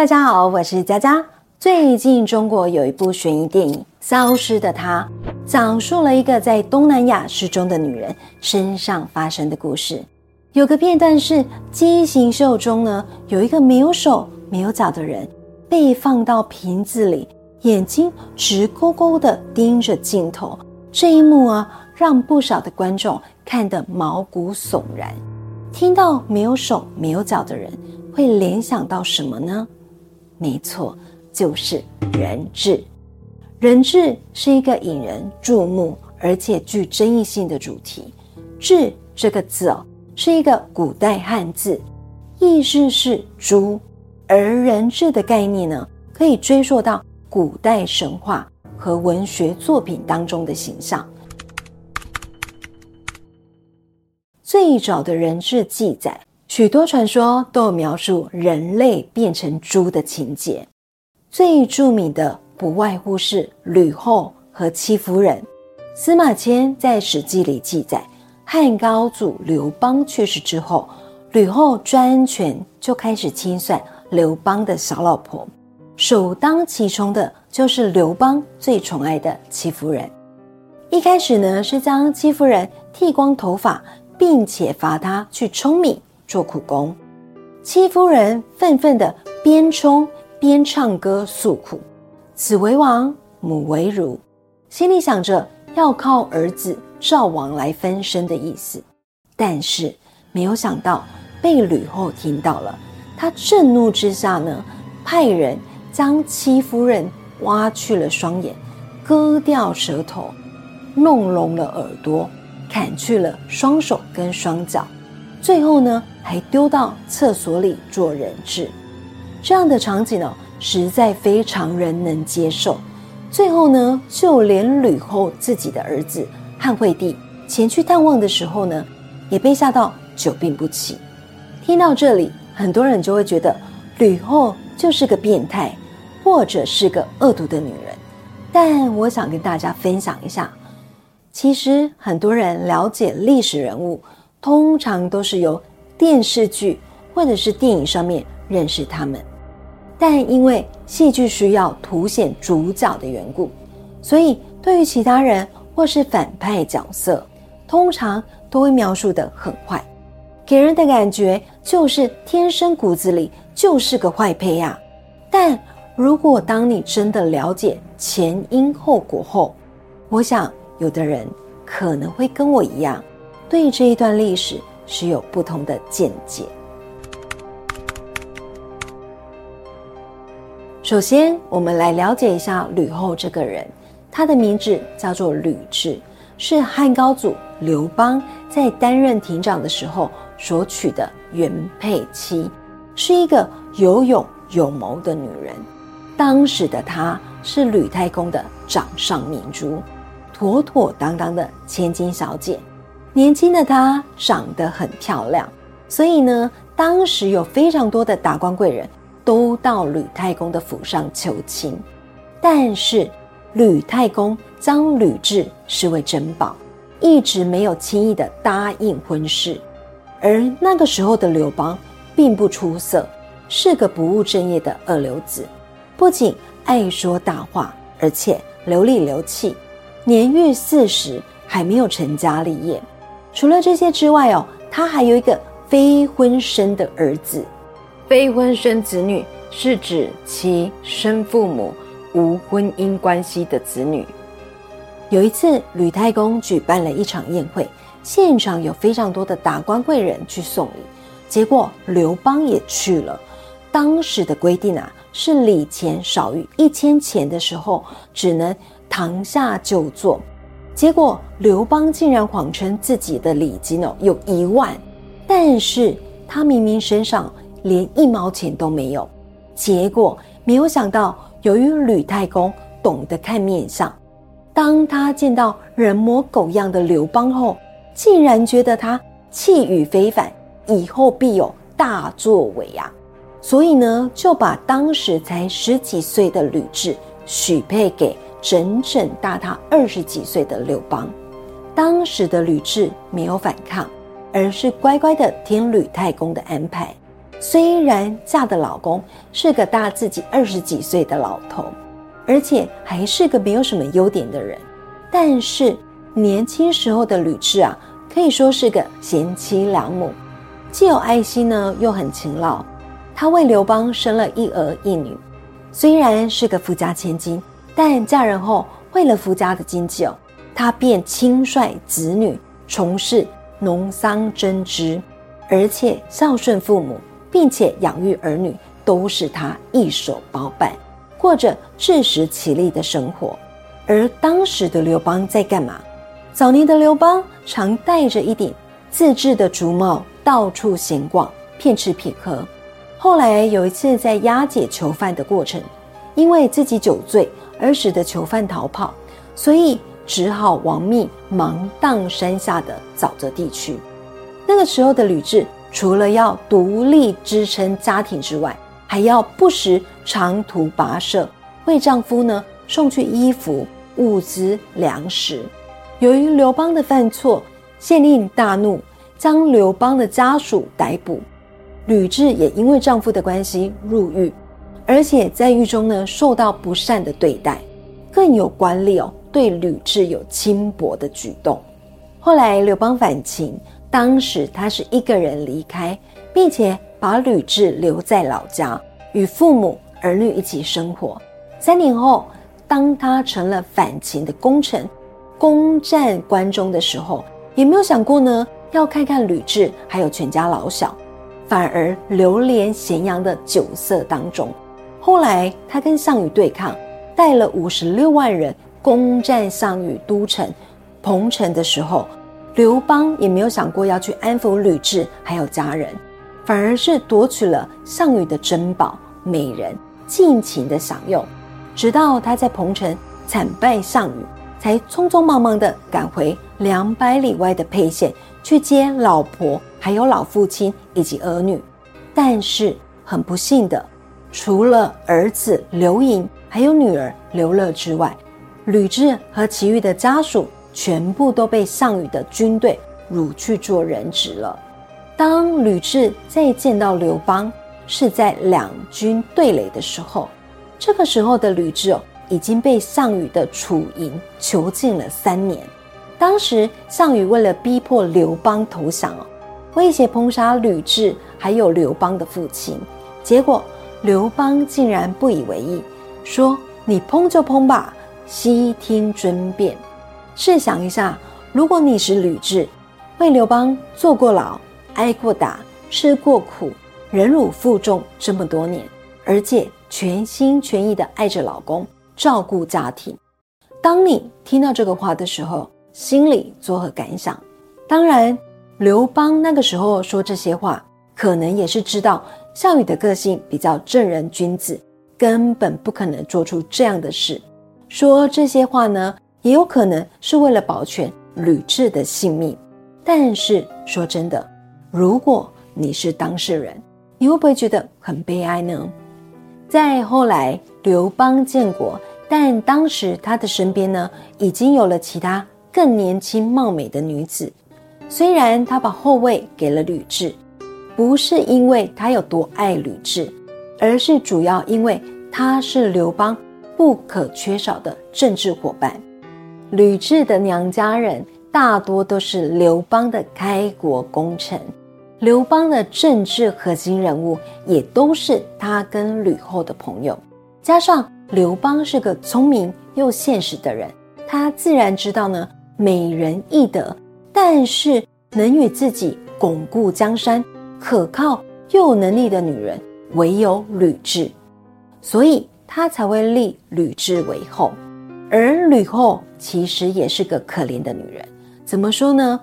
大家好，我是佳佳。最近中国有一部悬疑电影《消失的她》，讲述了一个在东南亚失踪的女人身上发生的故事。有个片段是畸形秀中呢，有一个没有手没有脚的人被放到瓶子里，眼睛直勾勾的盯着镜头。这一幕啊，让不少的观众看得毛骨悚然。听到没有手没有脚的人，会联想到什么呢？没错。就是人质，人质是一个引人注目而且具争议性的主题。质这个字哦，是一个古代汉字，意思是猪。而人质的概念呢，可以追溯到古代神话和文学作品当中的形象。最早的人质记载，许多传说都有描述人类变成猪的情节。最著名的不外乎是吕后和戚夫人。司马迁在《史记》里记载，汉高祖刘邦去世之后，吕后专权，就开始清算刘邦的小老婆，首当其冲的就是刘邦最宠爱的戚夫人。一开始呢，是将戚夫人剃光头发，并且罚她去舂米做苦工。戚夫人愤愤的边冲。边唱歌诉苦，子为王，母为奴，心里想着要靠儿子赵王来分身的意思，但是没有想到被吕后听到了。他震怒之下呢，派人将戚夫人挖去了双眼，割掉舌头，弄聋了耳朵，砍去了双手跟双脚，最后呢，还丢到厕所里做人质。这样的场景呢，实在非常人能接受。最后呢，就连吕后自己的儿子汉惠帝前去探望的时候呢，也被吓到久病不起。听到这里，很多人就会觉得吕后就是个变态，或者是个恶毒的女人。但我想跟大家分享一下，其实很多人了解历史人物，通常都是由电视剧或者是电影上面认识他们。但因为戏剧需要凸显主角的缘故，所以对于其他人或是反派角色，通常都会描述的很坏，给人的感觉就是天生骨子里就是个坏胚呀。但如果当你真的了解前因后果后，我想有的人可能会跟我一样，对这一段历史是有不同的见解。首先，我们来了解一下吕后这个人。她的名字叫做吕雉，是汉高祖刘邦在担任亭长的时候所娶的原配妻，是一个有勇有谋的女人。当时的她是吕太公的掌上明珠，妥妥当当的千金小姐。年轻的她长得很漂亮，所以呢，当时有非常多的达官贵人。都到吕太公的府上求亲，但是吕太公将吕雉视为珍宝，一直没有轻易的答应婚事。而那个时候的刘邦并不出色，是个不务正业的二流子，不仅爱说大话，而且流里流气，年逾四十还没有成家立业。除了这些之外哦，他还有一个非婚生的儿子。非婚生子女是指其生父母无婚姻关系的子女。有一次，吕太公举办了一场宴会，现场有非常多的达官贵人去送礼，结果刘邦也去了。当时的规定啊，是礼钱少于一千钱的时候，只能堂下就坐。结果刘邦竟然谎称自己的礼金哦有一万，但是他明明身上。连一毛钱都没有，结果没有想到，由于吕太公懂得看面相，当他见到人模狗样的刘邦后，竟然觉得他气宇非凡，以后必有大作为啊！所以呢，就把当时才十几岁的吕雉许配给整整大他二十几岁的刘邦。当时的吕雉没有反抗，而是乖乖的听吕太公的安排。虽然嫁的老公是个大自己二十几岁的老头，而且还是个没有什么优点的人，但是年轻时候的吕雉啊，可以说是个贤妻良母，既有爱心呢，又很勤劳。她为刘邦生了一儿一女，虽然是个富家千金，但嫁人后为了夫家的经济哦，她便轻率子女，从事农桑针织，而且孝顺父母。并且养育儿女都是他一手包办，过着自食其力的生活。而当时的刘邦在干嘛？早年的刘邦常戴着一顶自制的竹帽，到处闲逛，骗吃骗喝。后来有一次在押解囚犯的过程，因为自己酒醉而使得囚犯逃跑，所以只好亡命芒砀山下的沼泽地区。那个时候的吕雉。除了要独立支撑家庭之外，还要不时长途跋涉，为丈夫呢送去衣服、物资、粮食。由于刘邦的犯错，县令大怒，将刘邦的家属逮捕。吕雉也因为丈夫的关系入狱，而且在狱中呢受到不善的对待，更有官吏哦对吕雉有轻薄的举动。后来刘邦反秦。当时他是一个人离开，并且把吕雉留在老家，与父母儿女一起生活。三年后，当他成了反秦的功臣，攻占关中的时候，也没有想过呢，要看看吕雉还有全家老小，反而流连咸阳的酒色当中。后来他跟项羽对抗，带了五十六万人攻占项羽都城彭城的时候。刘邦也没有想过要去安抚吕雉还有家人，反而是夺取了项羽的珍宝美人，尽情的享用。直到他在彭城惨败项羽，才匆匆忙忙的赶回两百里外的沛县去接老婆，还有老父亲以及儿女。但是很不幸的，除了儿子刘盈还有女儿刘乐之外，吕雉和其余的家属。全部都被项羽的军队掳去做人质了。当吕雉再见到刘邦，是在两军对垒的时候。这个时候的吕雉哦，已经被项羽的楚营囚禁了三年。当时项羽为了逼迫刘邦投降哦，威胁烹杀吕雉还有刘邦的父亲。结果刘邦竟然不以为意，说：“你烹就烹吧，悉听尊便。”试想一下，如果你是吕雉，为刘邦坐过牢、挨过打、吃过苦、忍辱负重这么多年，而且全心全意的爱着老公、照顾家庭，当你听到这个话的时候，心里作何感想？当然，刘邦那个时候说这些话，可能也是知道项羽的个性比较正人君子，根本不可能做出这样的事。说这些话呢？也有可能是为了保全吕雉的性命，但是说真的，如果你是当事人，你会不会觉得很悲哀呢？再后来刘邦建国，但当时他的身边呢，已经有了其他更年轻貌美的女子。虽然他把后位给了吕雉，不是因为他有多爱吕雉，而是主要因为他是刘邦不可缺少的政治伙伴。吕雉的娘家人大多都是刘邦的开国功臣，刘邦的政治核心人物也都是他跟吕后的朋友。加上刘邦是个聪明又现实的人，他自然知道呢，美人易得，但是能与自己巩固江山、可靠又有能力的女人，唯有吕雉，所以她才会立吕雉为后。而吕后其实也是个可怜的女人，怎么说呢？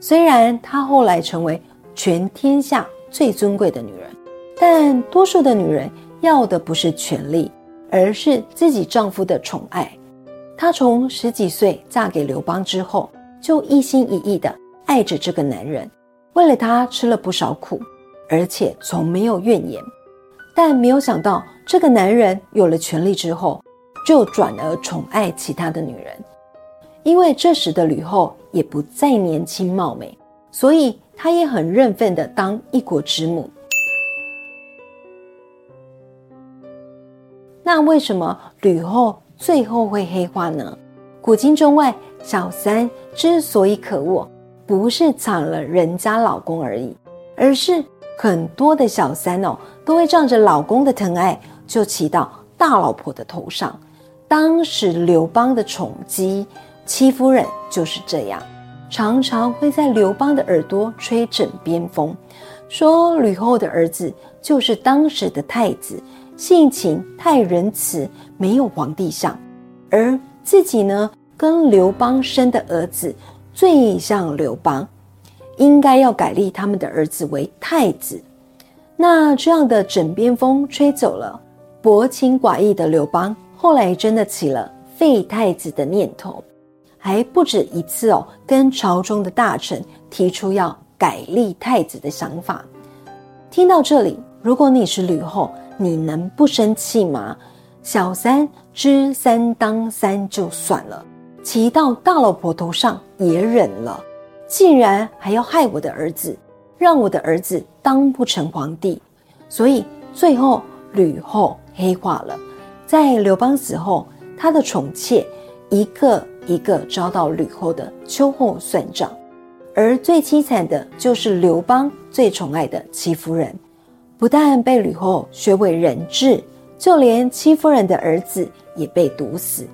虽然她后来成为全天下最尊贵的女人，但多数的女人要的不是权力，而是自己丈夫的宠爱。她从十几岁嫁给刘邦之后，就一心一意的爱着这个男人，为了他吃了不少苦，而且从没有怨言。但没有想到，这个男人有了权力之后，就转而宠爱其他的女人。因为这时的吕后也不再年轻貌美，所以她也很认份的当一国之母。那为什么吕后最后会黑化呢？古今中外，小三之所以可恶，不是抢了人家老公而已，而是很多的小三哦，都会仗着老公的疼爱，就骑到大老婆的头上。当时刘邦的宠姬戚夫人就是这样，常常会在刘邦的耳朵吹枕边风，说吕后的儿子就是当时的太子，性情太仁慈，没有皇帝像，而。自己呢，跟刘邦生的儿子最像刘邦，应该要改立他们的儿子为太子。那这样的枕边风吹走了，薄情寡义的刘邦后来真的起了废太子的念头，还不止一次哦，跟朝中的大臣提出要改立太子的想法。听到这里，如果你是吕后，你能不生气吗？小三知三当三就算了，骑到大老婆头上也忍了，竟然还要害我的儿子，让我的儿子当不成皇帝，所以最后吕后黑化了。在刘邦死后，他的宠妾一个一个遭到吕后的秋后算账，而最凄惨的就是刘邦最宠爱的戚夫人，不但被吕后削为人质。就连戚夫人的儿子也被毒死。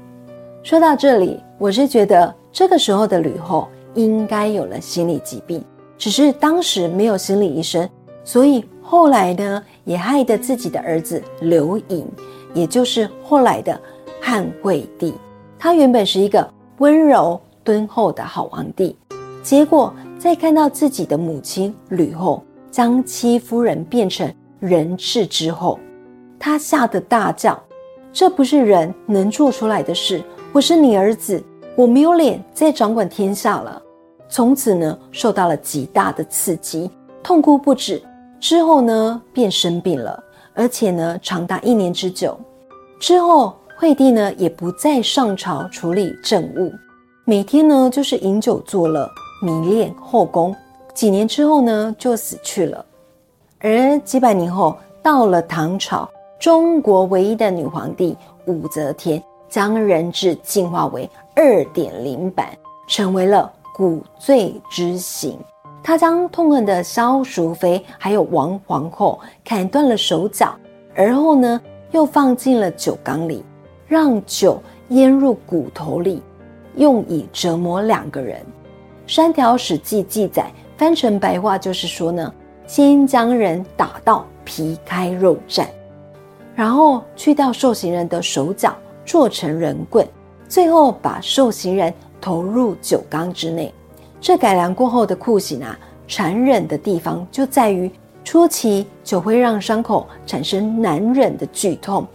说到这里，我是觉得这个时候的吕后应该有了心理疾病，只是当时没有心理医生，所以后来呢，也害得自己的儿子刘盈，也就是后来的汉惠帝。他原本是一个温柔敦厚的好皇帝，结果在看到自己的母亲吕后将戚夫人变成人质之后。他吓得大叫：“这不是人能做出来的事！我是你儿子，我没有脸再掌管天下了。”从此呢，受到了极大的刺激，痛哭不止。之后呢，便生病了，而且呢，长达一年之久。之后，惠帝呢，也不再上朝处理政务，每天呢，就是饮酒作乐，迷恋后宫。几年之后呢，就死去了。而几百年后，到了唐朝。中国唯一的女皇帝武则天将人质进化为二点零版，成为了骨罪之刑。他将痛恨的萧淑妃还有王皇后砍断了手脚，而后呢，又放进了酒缸里，让酒淹入骨头里，用以折磨两个人。《三条史记》记载，翻成白话就是说呢，先将人打到皮开肉绽。然后去掉受刑人的手脚，做成人棍，最后把受刑人投入酒缸之内。这改良过后的酷刑啊，残忍的地方就在于初期酒会让伤口产生难忍的剧痛，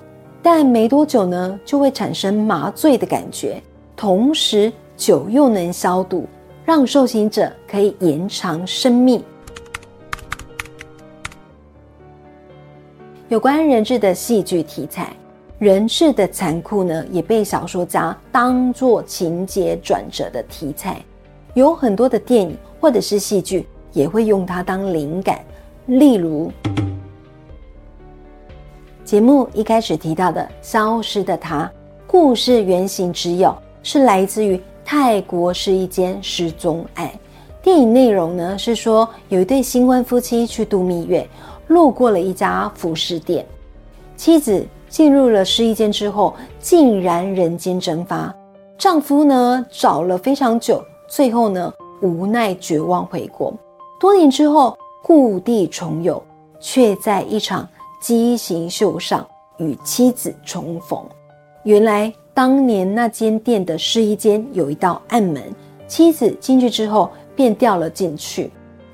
但没多久呢，就会产生麻醉的感觉，同时酒又能消毒，让受刑者可以延长生命。有关人质的戏剧题材，人世的残酷呢，也被小说家当作情节转折的题材。有很多的电影或者是戏剧也会用它当灵感。例如，节目一开始提到的《消失的她》，故事原型只有是来自于泰国是一间失踪案。电影内容呢是说，有一对新婚夫妻去度蜜月。路过了一家服饰店，妻子进入了试衣间之后，竟然人间蒸发。丈夫呢找了非常久，最后呢无奈绝望回国。多年之后故地重游，却在一场畸形秀上与妻子重逢。原来当年那间店的试衣间有一道暗门，妻子进去之后便掉了进去，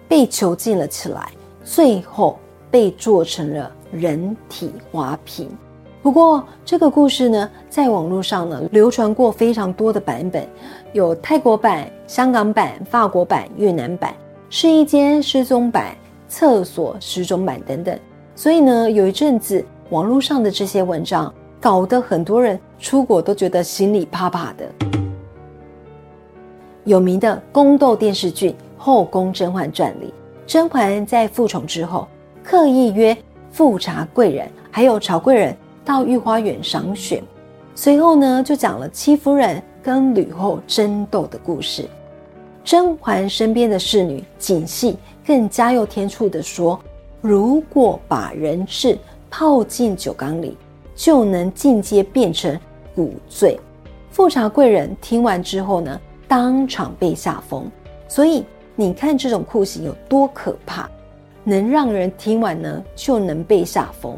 被囚禁了起来。最后。被做成了人体花瓶。不过，这个故事呢，在网络上呢流传过非常多的版本，有泰国版、香港版、法国版、越南版，试衣间失踪版、厕所失踪版等等。所以呢，有一阵子网络上的这些文章，搞得很多人出国都觉得心里怕怕的。有名的宫斗电视剧《后宫甄嬛传》里，甄嬛在复宠之后。刻意约富察贵人还有曹贵人到御花园赏雪。随后呢，就讲了戚夫人跟吕后争斗的故事。甄嬛身边的侍女锦戏更加有天醋的说：“如果把人质泡进酒缸里，就能进阶变成骨醉。”富察贵人听完之后呢，当场被吓疯。所以你看这种酷刑有多可怕，能让人听完呢就能被吓疯。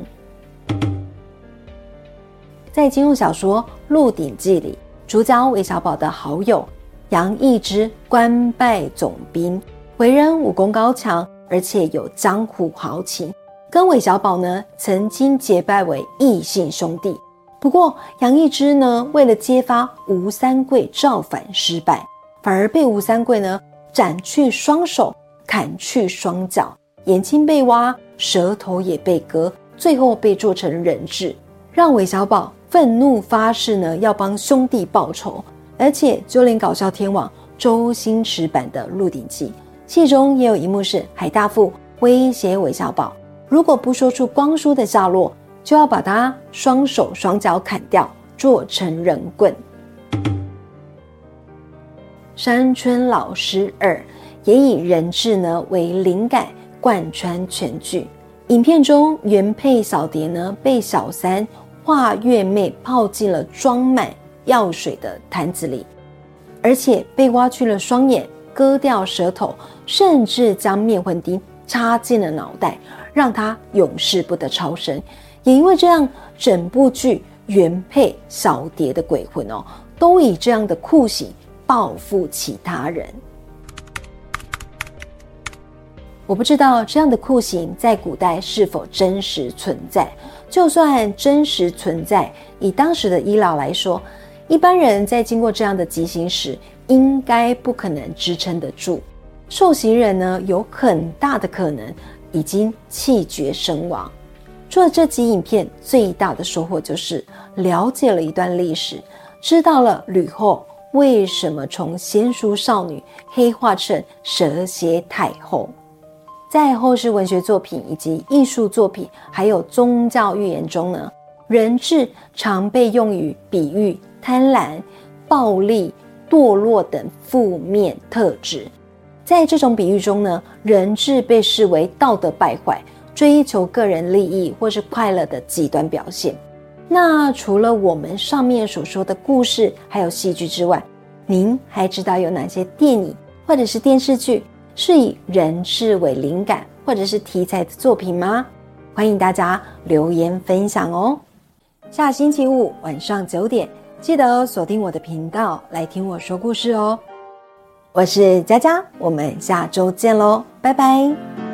在金庸小说《鹿鼎记》里，主角韦小宝的好友杨义之官拜总兵，为人武功高强，而且有江湖豪情，跟韦小宝呢曾经结拜为异姓兄弟。不过杨义之呢，为了揭发吴三桂造反失败，反而被吴三桂呢斩去双手，砍去双脚，眼睛被挖，舌头也被割，最后被做成人质，让韦小宝。愤怒发誓呢，要帮兄弟报仇，而且就连搞笑天王周星驰版的《鹿鼎记》戏中也有一幕是海大富威胁韦小宝，如果不说出光叔的下落，就要把他双手双脚砍掉，做成人棍。山村老师二也以人质呢为灵感，贯穿全剧。影片中原配小蝶呢被小三。画月妹泡进了装满药水的坛子里，而且被挖去了双眼，割掉舌头，甚至将灭魂钉插进了脑袋，让他永世不得超生。也因为这样，整部剧原配小蝶的鬼魂哦，都以这样的酷刑报复其他人。我不知道这样的酷刑在古代是否真实存在。就算真实存在，以当时的医疗来说，一般人在经过这样的极刑时，应该不可能支撑得住。受刑人呢，有很大的可能已经气绝身亡。做了这集影片，最大的收获就是了解了一段历史，知道了吕后为什么从贤淑少女黑化成蛇蝎太后。在后世文学作品以及艺术作品，还有宗教寓言中呢，人质常被用于比喻贪婪、暴力、堕落等负面特质。在这种比喻中呢，人质被视为道德败坏、追求个人利益或是快乐的极端表现。那除了我们上面所说的故事还有戏剧之外，您还知道有哪些电影或者是电视剧？是以人事为灵感或者是题材的作品吗？欢迎大家留言分享哦。下星期五晚上九点，记得锁定我的频道来听我说故事哦。我是佳佳，我们下周见喽，拜拜。